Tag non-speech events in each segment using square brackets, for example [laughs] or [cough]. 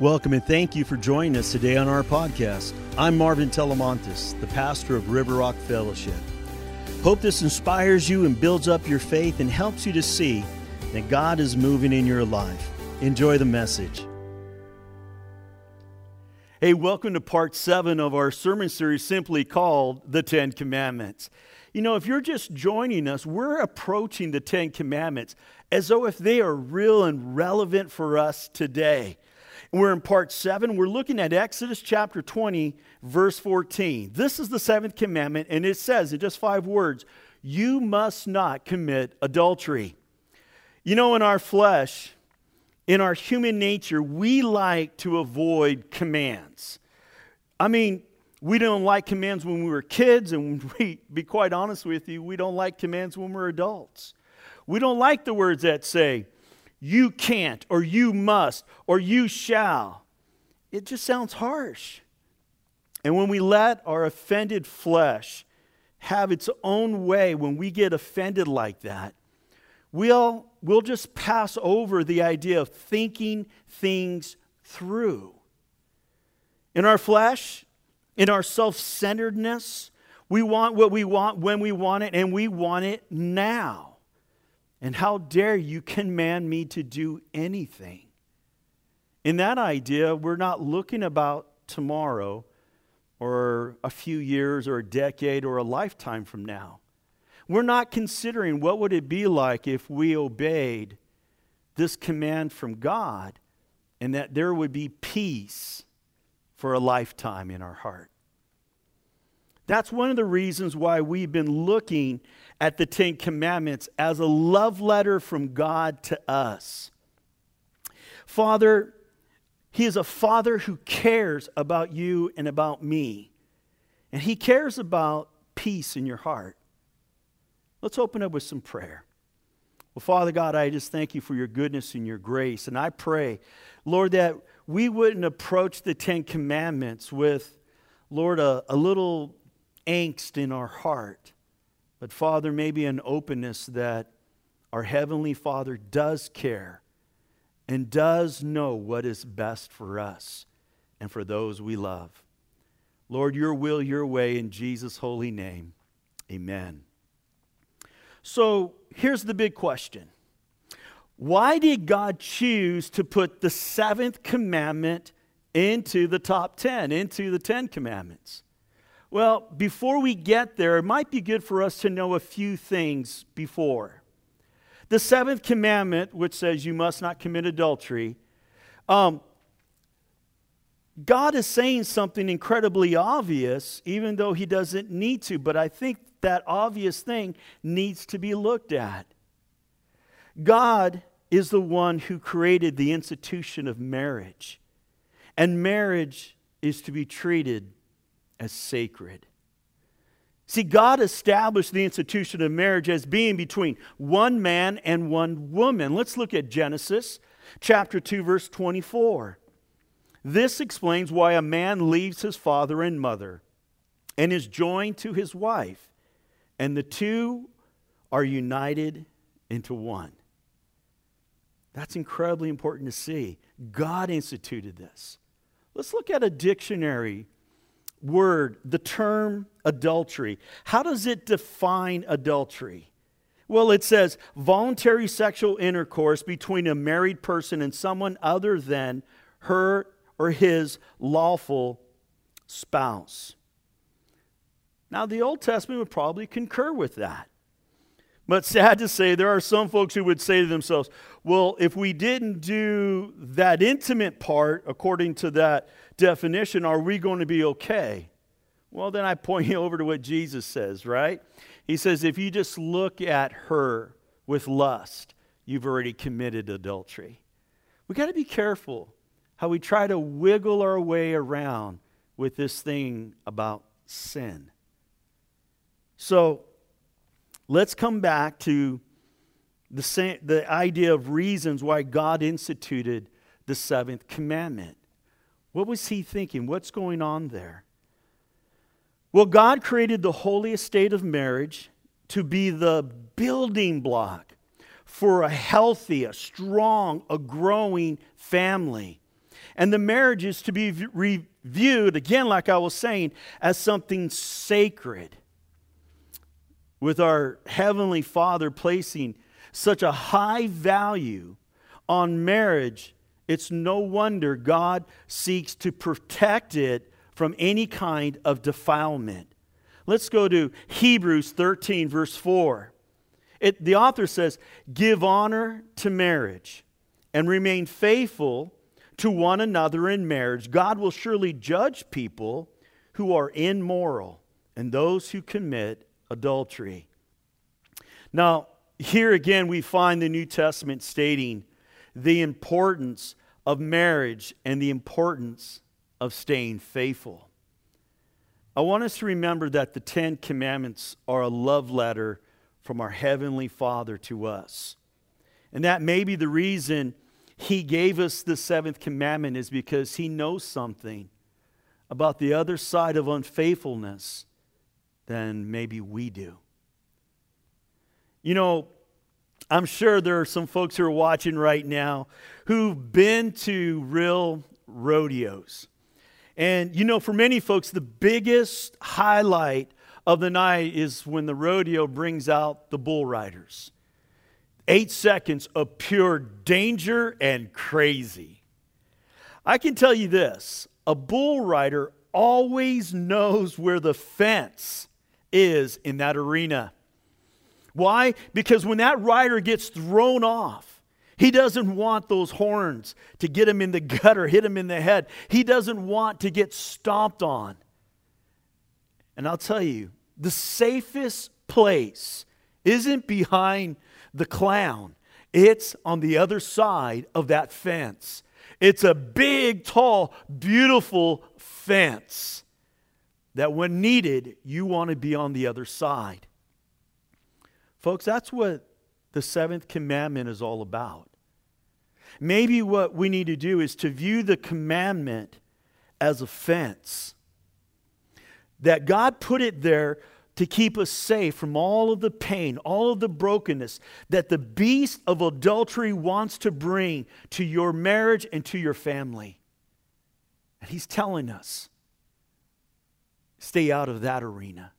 Welcome and thank you for joining us today on our podcast. I'm Marvin Telemontis, the pastor of River Rock Fellowship. Hope this inspires you and builds up your faith and helps you to see that God is moving in your life. Enjoy the message. Hey, welcome to part seven of our sermon series simply called The Ten Commandments. You know, if you're just joining us, we're approaching the Ten Commandments as though if they are real and relevant for us today. We're in part seven. We're looking at Exodus chapter 20, verse 14. This is the seventh commandment, and it says in just five words, You must not commit adultery. You know, in our flesh, in our human nature, we like to avoid commands. I mean, we don't like commands when we were kids, and [laughs] we, be quite honest with you, we don't like commands when we're adults. We don't like the words that say, you can't, or you must, or you shall. It just sounds harsh. And when we let our offended flesh have its own way, when we get offended like that, we'll, we'll just pass over the idea of thinking things through. In our flesh, in our self centeredness, we want what we want when we want it, and we want it now. And how dare you command me to do anything? In that idea, we're not looking about tomorrow or a few years or a decade or a lifetime from now. We're not considering what would it be like if we obeyed this command from God and that there would be peace for a lifetime in our heart. That's one of the reasons why we've been looking at the Ten Commandments as a love letter from God to us. Father, He is a Father who cares about you and about me, and He cares about peace in your heart. Let's open up with some prayer. Well, Father God, I just thank you for your goodness and your grace. And I pray, Lord, that we wouldn't approach the Ten Commandments with, Lord, a, a little angst in our heart. But, Father, maybe an openness that our Heavenly Father does care and does know what is best for us and for those we love. Lord, your will, your way, in Jesus' holy name. Amen. So here's the big question Why did God choose to put the seventh commandment into the top 10, into the Ten Commandments? Well, before we get there, it might be good for us to know a few things before. The seventh commandment, which says you must not commit adultery, um, God is saying something incredibly obvious, even though He doesn't need to, but I think that obvious thing needs to be looked at. God is the one who created the institution of marriage, and marriage is to be treated as sacred. See, God established the institution of marriage as being between one man and one woman. Let's look at Genesis chapter 2 verse 24. This explains why a man leaves his father and mother and is joined to his wife, and the two are united into one. That's incredibly important to see. God instituted this. Let's look at a dictionary word, the term adultery. How does it define adultery? Well, it says voluntary sexual intercourse between a married person and someone other than her or his lawful spouse. Now, the Old Testament would probably concur with that. But sad to say, there are some folks who would say to themselves, well, if we didn't do that intimate part according to that definition, are we going to be okay? Well, then I point you over to what Jesus says, right? He says, if you just look at her with lust, you've already committed adultery. We got to be careful how we try to wiggle our way around with this thing about sin. So let's come back to the, the idea of reasons why God instituted the seventh commandment. What was he thinking? What's going on there? Well, God created the holy estate of marriage to be the building block for a healthy, a strong, a growing family. And the marriage is to be reviewed, again, like I was saying, as something sacred. With our Heavenly Father placing such a high value on marriage, it's no wonder God seeks to protect it from any kind of defilement. Let's go to Hebrews 13, verse 4. It, the author says, Give honor to marriage and remain faithful to one another in marriage. God will surely judge people who are immoral and those who commit adultery. Now, here again, we find the New Testament stating the importance of marriage and the importance of staying faithful. I want us to remember that the Ten Commandments are a love letter from our Heavenly Father to us. And that may be the reason He gave us the seventh commandment, is because He knows something about the other side of unfaithfulness than maybe we do. You know, I'm sure there are some folks who are watching right now who've been to real rodeos. And you know, for many folks, the biggest highlight of the night is when the rodeo brings out the bull riders. Eight seconds of pure danger and crazy. I can tell you this a bull rider always knows where the fence is in that arena. Why? Because when that rider gets thrown off, he doesn't want those horns to get him in the gut or hit him in the head. He doesn't want to get stomped on. And I'll tell you, the safest place isn't behind the clown, it's on the other side of that fence. It's a big, tall, beautiful fence that when needed, you want to be on the other side. Folks, that's what the seventh commandment is all about. Maybe what we need to do is to view the commandment as a fence. That God put it there to keep us safe from all of the pain, all of the brokenness that the beast of adultery wants to bring to your marriage and to your family. And He's telling us stay out of that arena,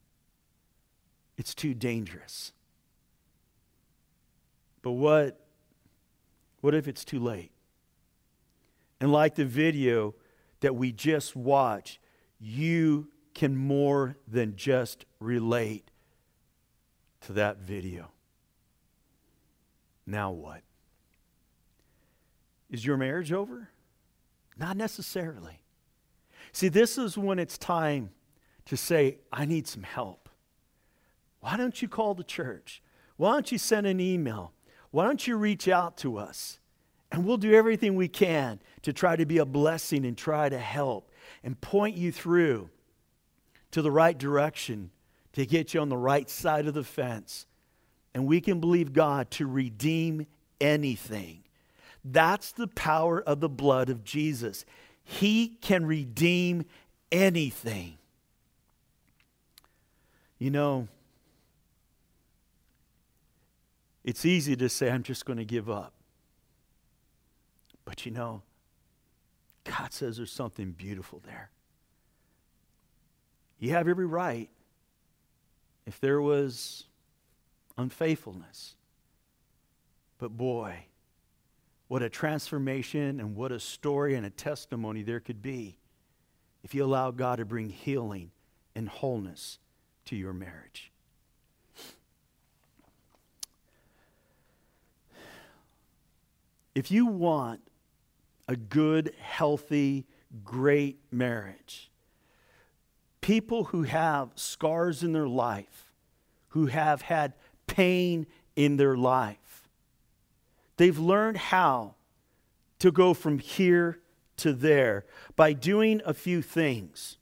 it's too dangerous. But what what if it's too late? And like the video that we just watched, you can more than just relate to that video. Now what? Is your marriage over? Not necessarily. See, this is when it's time to say, I need some help. Why don't you call the church? Why don't you send an email? Why don't you reach out to us? And we'll do everything we can to try to be a blessing and try to help and point you through to the right direction to get you on the right side of the fence. And we can believe God to redeem anything. That's the power of the blood of Jesus. He can redeem anything. You know, It's easy to say, I'm just going to give up. But you know, God says there's something beautiful there. You have every right if there was unfaithfulness. But boy, what a transformation and what a story and a testimony there could be if you allow God to bring healing and wholeness to your marriage. If you want a good, healthy, great marriage, people who have scars in their life, who have had pain in their life, they've learned how to go from here to there by doing a few things.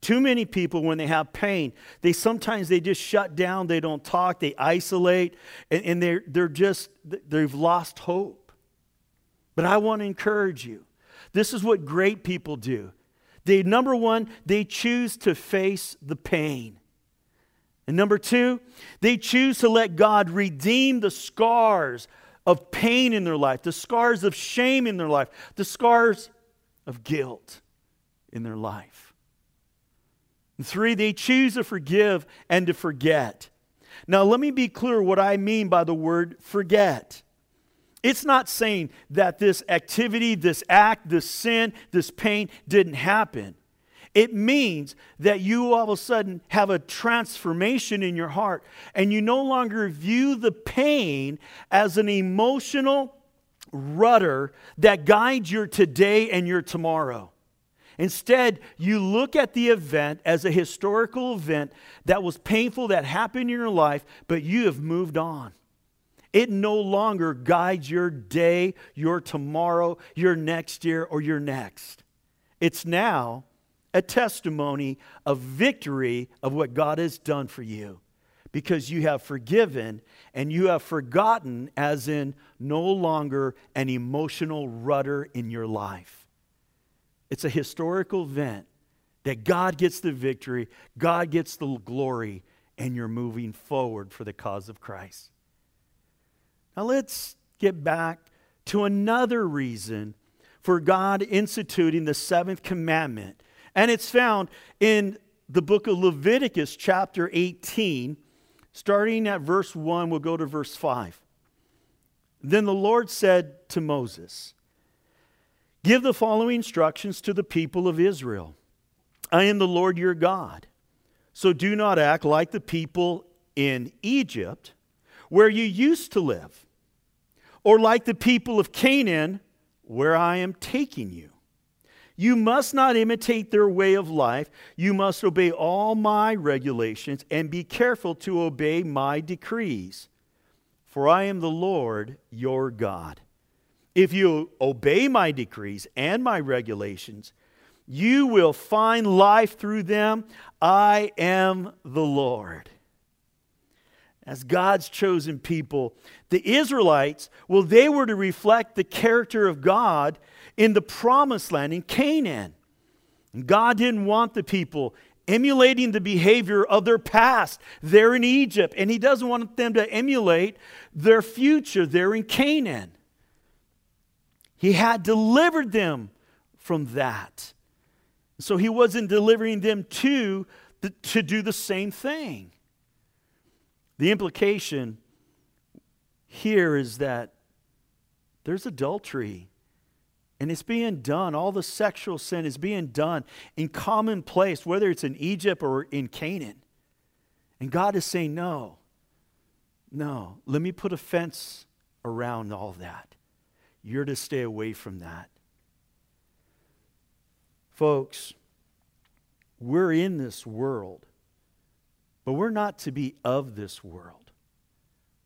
Too many people, when they have pain, they sometimes they just shut down, they don't talk, they isolate, and, and they're, they're just, they've lost hope. But I want to encourage you. This is what great people do. They, number one, they choose to face the pain. And number two, they choose to let God redeem the scars of pain in their life, the scars of shame in their life, the scars of guilt in their life. And three, they choose to forgive and to forget. Now, let me be clear what I mean by the word forget. It's not saying that this activity, this act, this sin, this pain didn't happen. It means that you all of a sudden have a transformation in your heart and you no longer view the pain as an emotional rudder that guides your today and your tomorrow. Instead, you look at the event as a historical event that was painful, that happened in your life, but you have moved on. It no longer guides your day, your tomorrow, your next year, or your next. It's now a testimony of victory of what God has done for you because you have forgiven and you have forgotten, as in no longer an emotional rudder in your life. It's a historical event that God gets the victory, God gets the glory, and you're moving forward for the cause of Christ. Now let's get back to another reason for God instituting the seventh commandment and it's found in the book of Leviticus, chapter 18, starting at verse 1, we'll go to verse 5. Then the Lord said to Moses, Give the following instructions to the people of Israel I am the Lord your God. So do not act like the people in Egypt, where you used to live, or like the people of Canaan, where I am taking you. You must not imitate their way of life. You must obey all my regulations and be careful to obey my decrees. For I am the Lord your God. If you obey my decrees and my regulations, you will find life through them. I am the Lord. As God's chosen people, the Israelites, well, they were to reflect the character of God in the promised land, in Canaan. God didn't want the people emulating the behavior of their past there in Egypt, and He doesn't want them to emulate their future there in Canaan. He had delivered them from that. So He wasn't delivering them to, the, to do the same thing. The implication here is that there's adultery and it's being done, all the sexual sin is being done in commonplace, whether it's in Egypt or in Canaan. And God is saying, no, no, let me put a fence around all that. You're to stay away from that. Folks, we're in this world, but we're not to be of this world.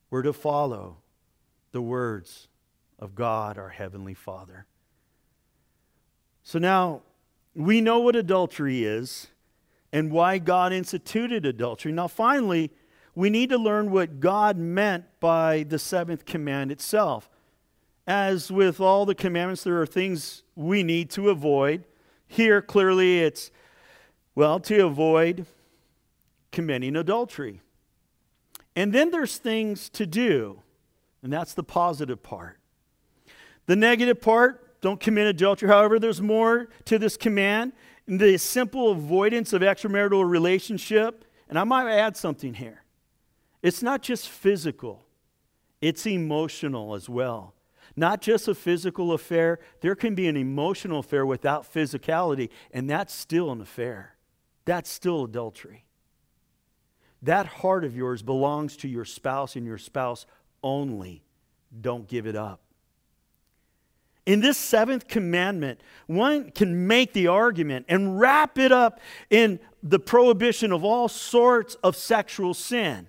We're to follow the words of God, our Heavenly Father. So now we know what adultery is and why God instituted adultery. Now, finally, we need to learn what God meant by the seventh command itself. As with all the commandments, there are things we need to avoid. Here, clearly, it's, well, to avoid committing adultery. And then there's things to do, and that's the positive part. The negative part, don't commit adultery. However, there's more to this command the simple avoidance of extramarital relationship. And I might add something here it's not just physical, it's emotional as well. Not just a physical affair, there can be an emotional affair without physicality, and that's still an affair. That's still adultery. That heart of yours belongs to your spouse and your spouse only. Don't give it up. In this seventh commandment, one can make the argument and wrap it up in the prohibition of all sorts of sexual sin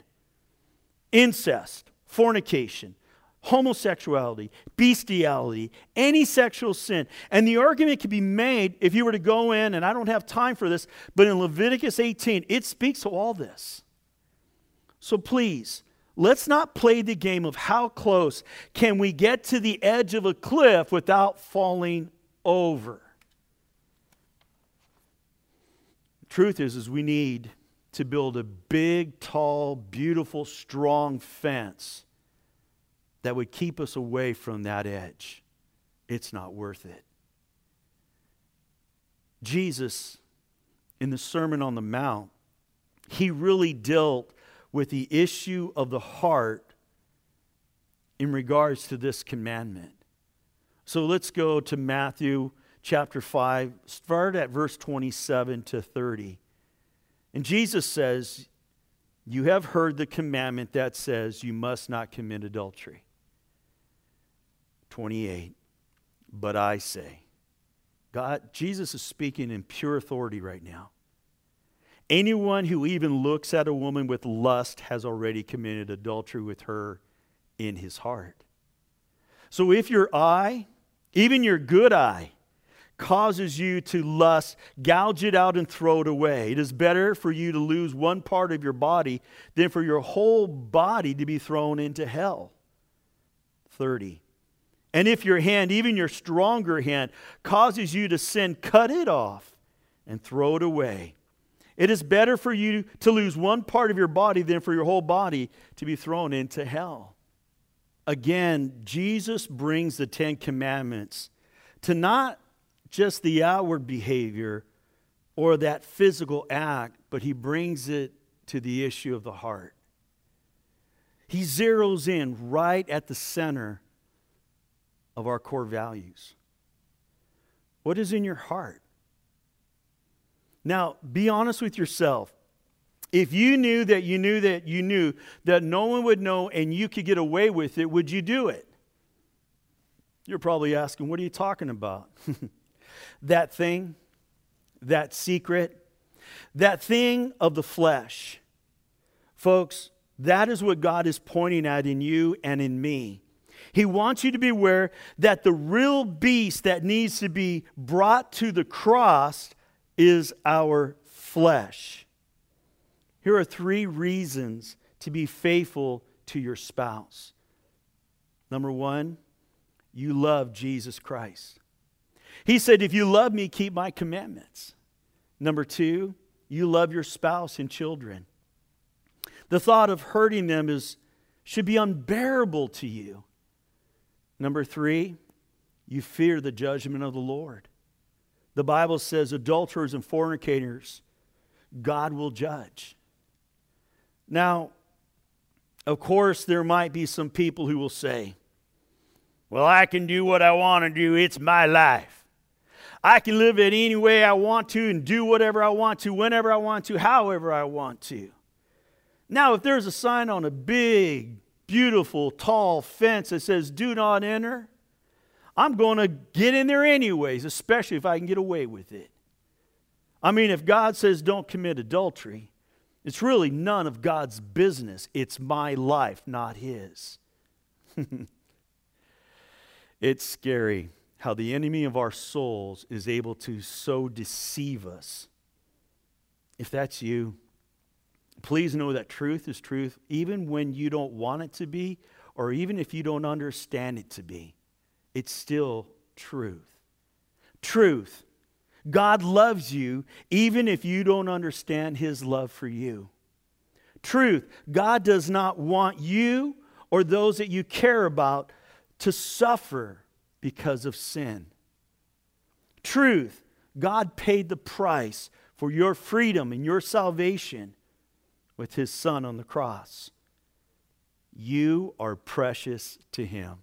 incest, fornication, homosexuality, bestiality, any sexual sin. And the argument can be made if you were to go in, and I don't have time for this, but in Leviticus 18, it speaks to all this. So please, Let's not play the game of how close can we get to the edge of a cliff without falling over. The truth is is we need to build a big, tall, beautiful, strong fence that would keep us away from that edge. It's not worth it. Jesus, in the Sermon on the Mount, he really dealt with the issue of the heart in regards to this commandment. So let's go to Matthew chapter 5, start at verse 27 to 30. And Jesus says, You have heard the commandment that says you must not commit adultery. 28. But I say, God, Jesus is speaking in pure authority right now. Anyone who even looks at a woman with lust has already committed adultery with her in his heart. So if your eye, even your good eye, causes you to lust, gouge it out and throw it away. It is better for you to lose one part of your body than for your whole body to be thrown into hell. 30. And if your hand, even your stronger hand, causes you to sin, cut it off and throw it away. It is better for you to lose one part of your body than for your whole body to be thrown into hell. Again, Jesus brings the Ten Commandments to not just the outward behavior or that physical act, but he brings it to the issue of the heart. He zeroes in right at the center of our core values. What is in your heart? Now, be honest with yourself. If you knew that you knew that you knew that no one would know and you could get away with it, would you do it? You're probably asking, what are you talking about? [laughs] that thing, that secret, that thing of the flesh. Folks, that is what God is pointing at in you and in me. He wants you to be aware that the real beast that needs to be brought to the cross is our flesh. Here are three reasons to be faithful to your spouse. Number one, you love Jesus Christ. He said, If you love me, keep my commandments. Number two, you love your spouse and children. The thought of hurting them is, should be unbearable to you. Number three, you fear the judgment of the Lord. The Bible says adulterers and fornicators, God will judge. Now, of course, there might be some people who will say, Well, I can do what I want to do, it's my life. I can live it any way I want to and do whatever I want to, whenever I want to, however I want to. Now, if there's a sign on a big beautiful, tall fence that says, Do not enter, I'm going to get in there anyways, especially if I can get away with it. I mean, if God says don't commit adultery, it's really none of God's business. It's my life, not His. [laughs] it's scary how the enemy of our souls is able to so deceive us. If that's you, Please know that truth is truth, even when you don't want it to be, or even if you don't understand it to be. It's still truth. Truth. God loves you even if you don't understand his love for you. Truth. God does not want you or those that you care about to suffer because of sin. Truth. God paid the price for your freedom and your salvation with his son on the cross. You are precious to him.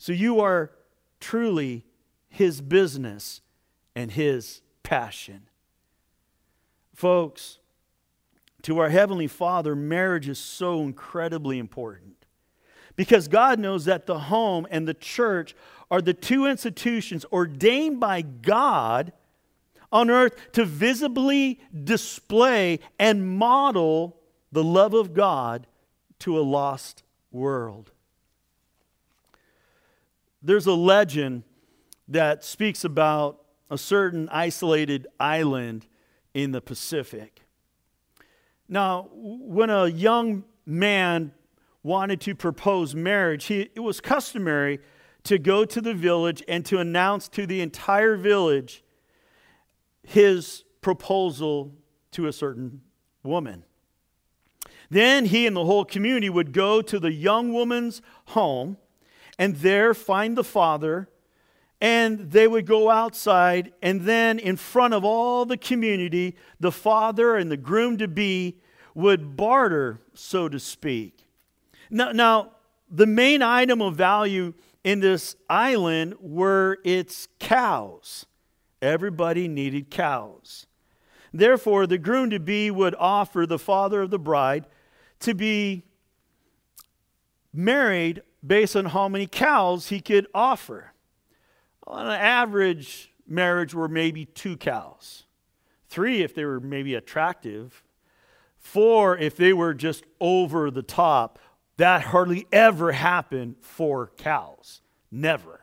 So you are truly his business and his passion. Folks, to our Heavenly Father, marriage is so incredibly important because God knows that the home and the church are the two institutions ordained by God on earth to visibly display and model the love of God to a lost world. There's a legend that speaks about a certain isolated island in the Pacific. Now, when a young man wanted to propose marriage, he, it was customary to go to the village and to announce to the entire village his proposal to a certain woman. Then he and the whole community would go to the young woman's home and there find the father. And they would go outside, and then in front of all the community, the father and the groom to be would barter, so to speak. Now, now, the main item of value in this island were its cows. Everybody needed cows. Therefore, the groom to be would offer the father of the bride to be married based on how many cows he could offer. On an average marriage were maybe two cows, three if they were maybe attractive, four if they were just over the top. That hardly ever happened for cows. Never.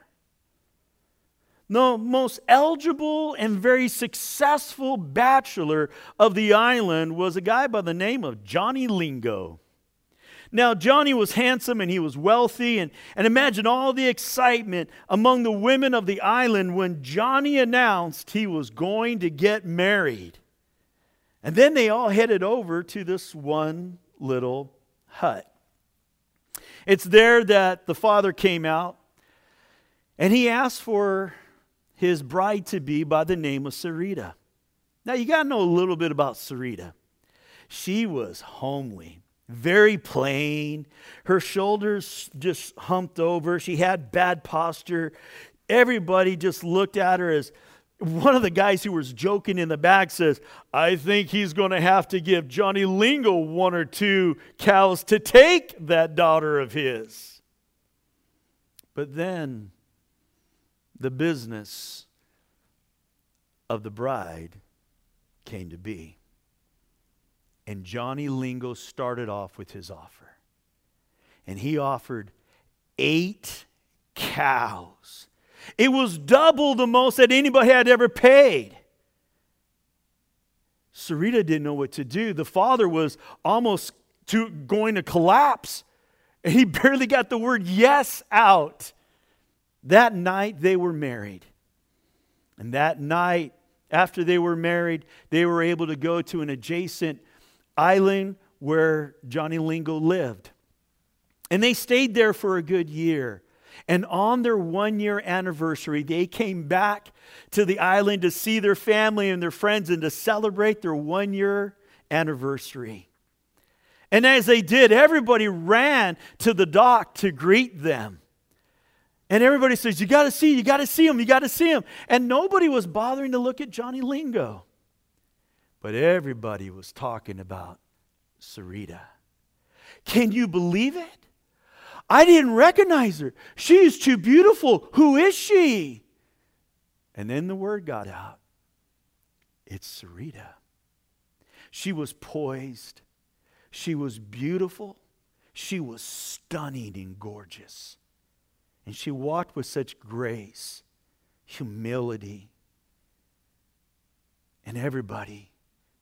The most eligible and very successful bachelor of the island was a guy by the name of Johnny Lingo. Now, Johnny was handsome and he was wealthy, and, and imagine all the excitement among the women of the island when Johnny announced he was going to get married. And then they all headed over to this one little hut. It's there that the father came out and he asked for his bride to be by the name of Sarita. Now, you got to know a little bit about Sarita. She was homely, very plain. Her shoulders just humped over. She had bad posture. Everybody just looked at her as one of the guys who was joking in the back says, I think he's going to have to give Johnny Lingo one or two cows to take that daughter of his. But then the business of the bride came to be. And Johnny Lingo started off with his offer. And he offered eight cows. It was double the most that anybody had ever paid. Sarita didn't know what to do. The father was almost to, going to collapse. And he [laughs] barely got the word yes out. That night they were married. And that night, after they were married, they were able to go to an adjacent island where Johnny Lingo lived. And they stayed there for a good year. And on their one year anniversary, they came back to the island to see their family and their friends and to celebrate their one year anniversary. And as they did, everybody ran to the dock to greet them. And everybody says, You got to see, you got to see him, you got to see him. And nobody was bothering to look at Johnny Lingo. But everybody was talking about Sarita. Can you believe it? I didn't recognize her. She is too beautiful. Who is she? And then the word got out it's Sarita. She was poised, she was beautiful, she was stunning and gorgeous. And she walked with such grace, humility. And everybody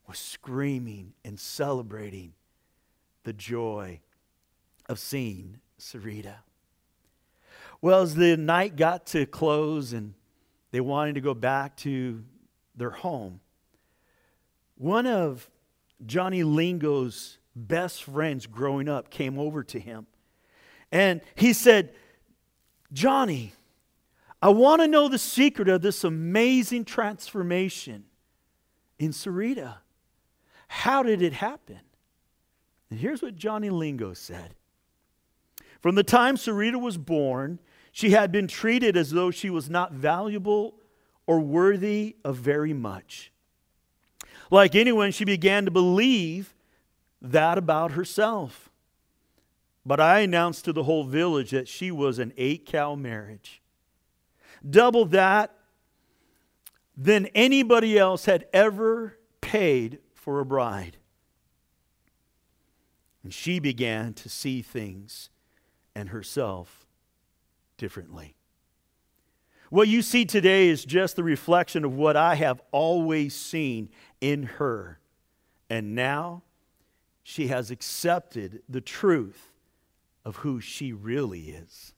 was screaming and celebrating the joy of seeing Sarita. Well, as the night got to close and they wanted to go back to their home, one of Johnny Lingo's best friends growing up came over to him. And he said, Johnny, I want to know the secret of this amazing transformation in Sarita. How did it happen? And here's what Johnny Lingo said From the time Sarita was born, she had been treated as though she was not valuable or worthy of very much. Like anyone, she began to believe that about herself. But I announced to the whole village that she was an eight cow marriage. Double that than anybody else had ever paid for a bride. And she began to see things and herself differently. What you see today is just the reflection of what I have always seen in her. And now she has accepted the truth of who she really is.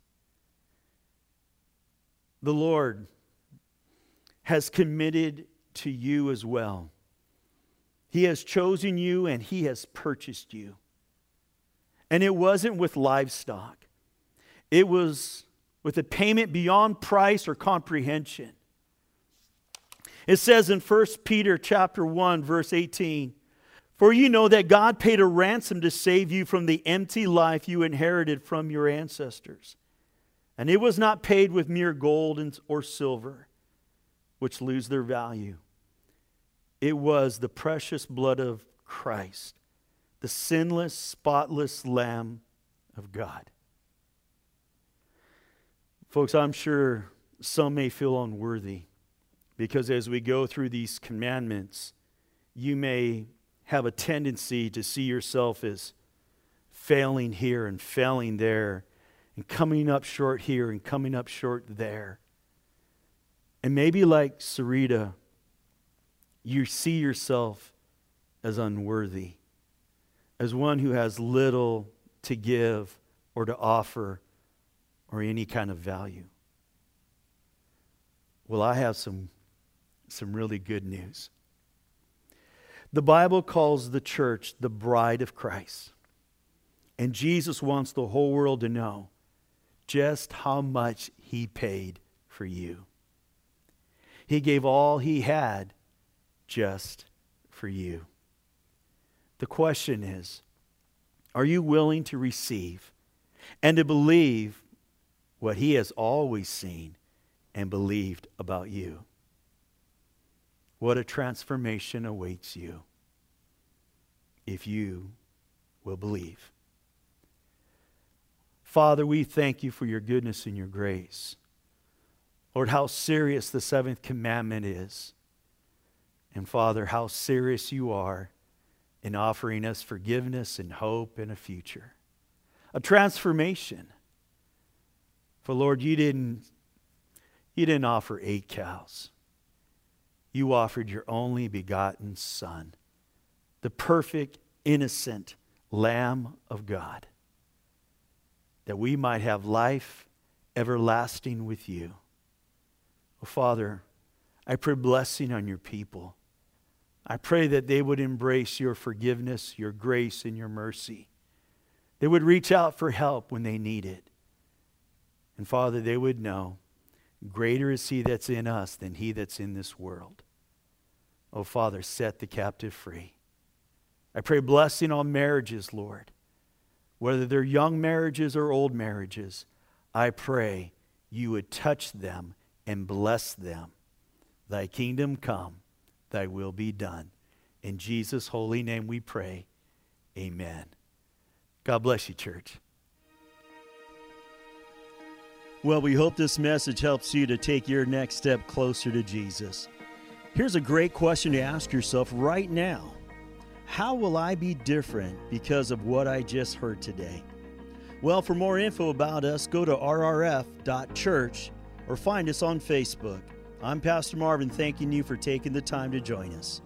The Lord has committed to you as well He has chosen you and He has purchased you. And it wasn't with livestock, it was with a payment beyond price or comprehension. It says in 1 Peter chapter 1 verse 18, "For you know that God paid a ransom to save you from the empty life you inherited from your ancestors. And it was not paid with mere gold or silver, which lose their value. It was the precious blood of Christ, the sinless, spotless Lamb of God." Folks, I'm sure some may feel unworthy because as we go through these commandments, you may have a tendency to see yourself as failing here and failing there, and coming up short here and coming up short there. And maybe like Sarita, you see yourself as unworthy, as one who has little to give or to offer or any kind of value. Well, I have some some really good news. The Bible calls the church the bride of Christ. And Jesus wants the whole world to know just how much he paid for you. He gave all he had just for you. The question is are you willing to receive and to believe what he has always seen and believed about you? What a transformation awaits you if you will believe. Father, we thank you for your goodness and your grace. Lord, how serious the seventh commandment is. And Father, how serious you are in offering us forgiveness and hope and a future. A transformation. For Lord, you didn't, you didn't offer eight cows you offered your only begotten Son, the perfect, innocent Lamb of God, that we might have life everlasting with you. Oh, Father, I pray blessing on your people. I pray that they would embrace your forgiveness, your grace, and your mercy. They would reach out for help when they need it. And Father, they would know greater is he that's in us than he that's in this world. Oh, Father, set the captive free. I pray blessing on marriages, Lord. Whether they're young marriages or old marriages, I pray you would touch them and bless them. Thy kingdom come, thy will be done. In Jesus' holy name we pray. Amen. God bless you, church. Well, we hope this message helps you to take your next step closer to Jesus. Here's a great question to ask yourself right now How will I be different because of what I just heard today? Well, for more info about us, go to rrf.church or find us on Facebook. I'm Pastor Marvin, thanking you for taking the time to join us.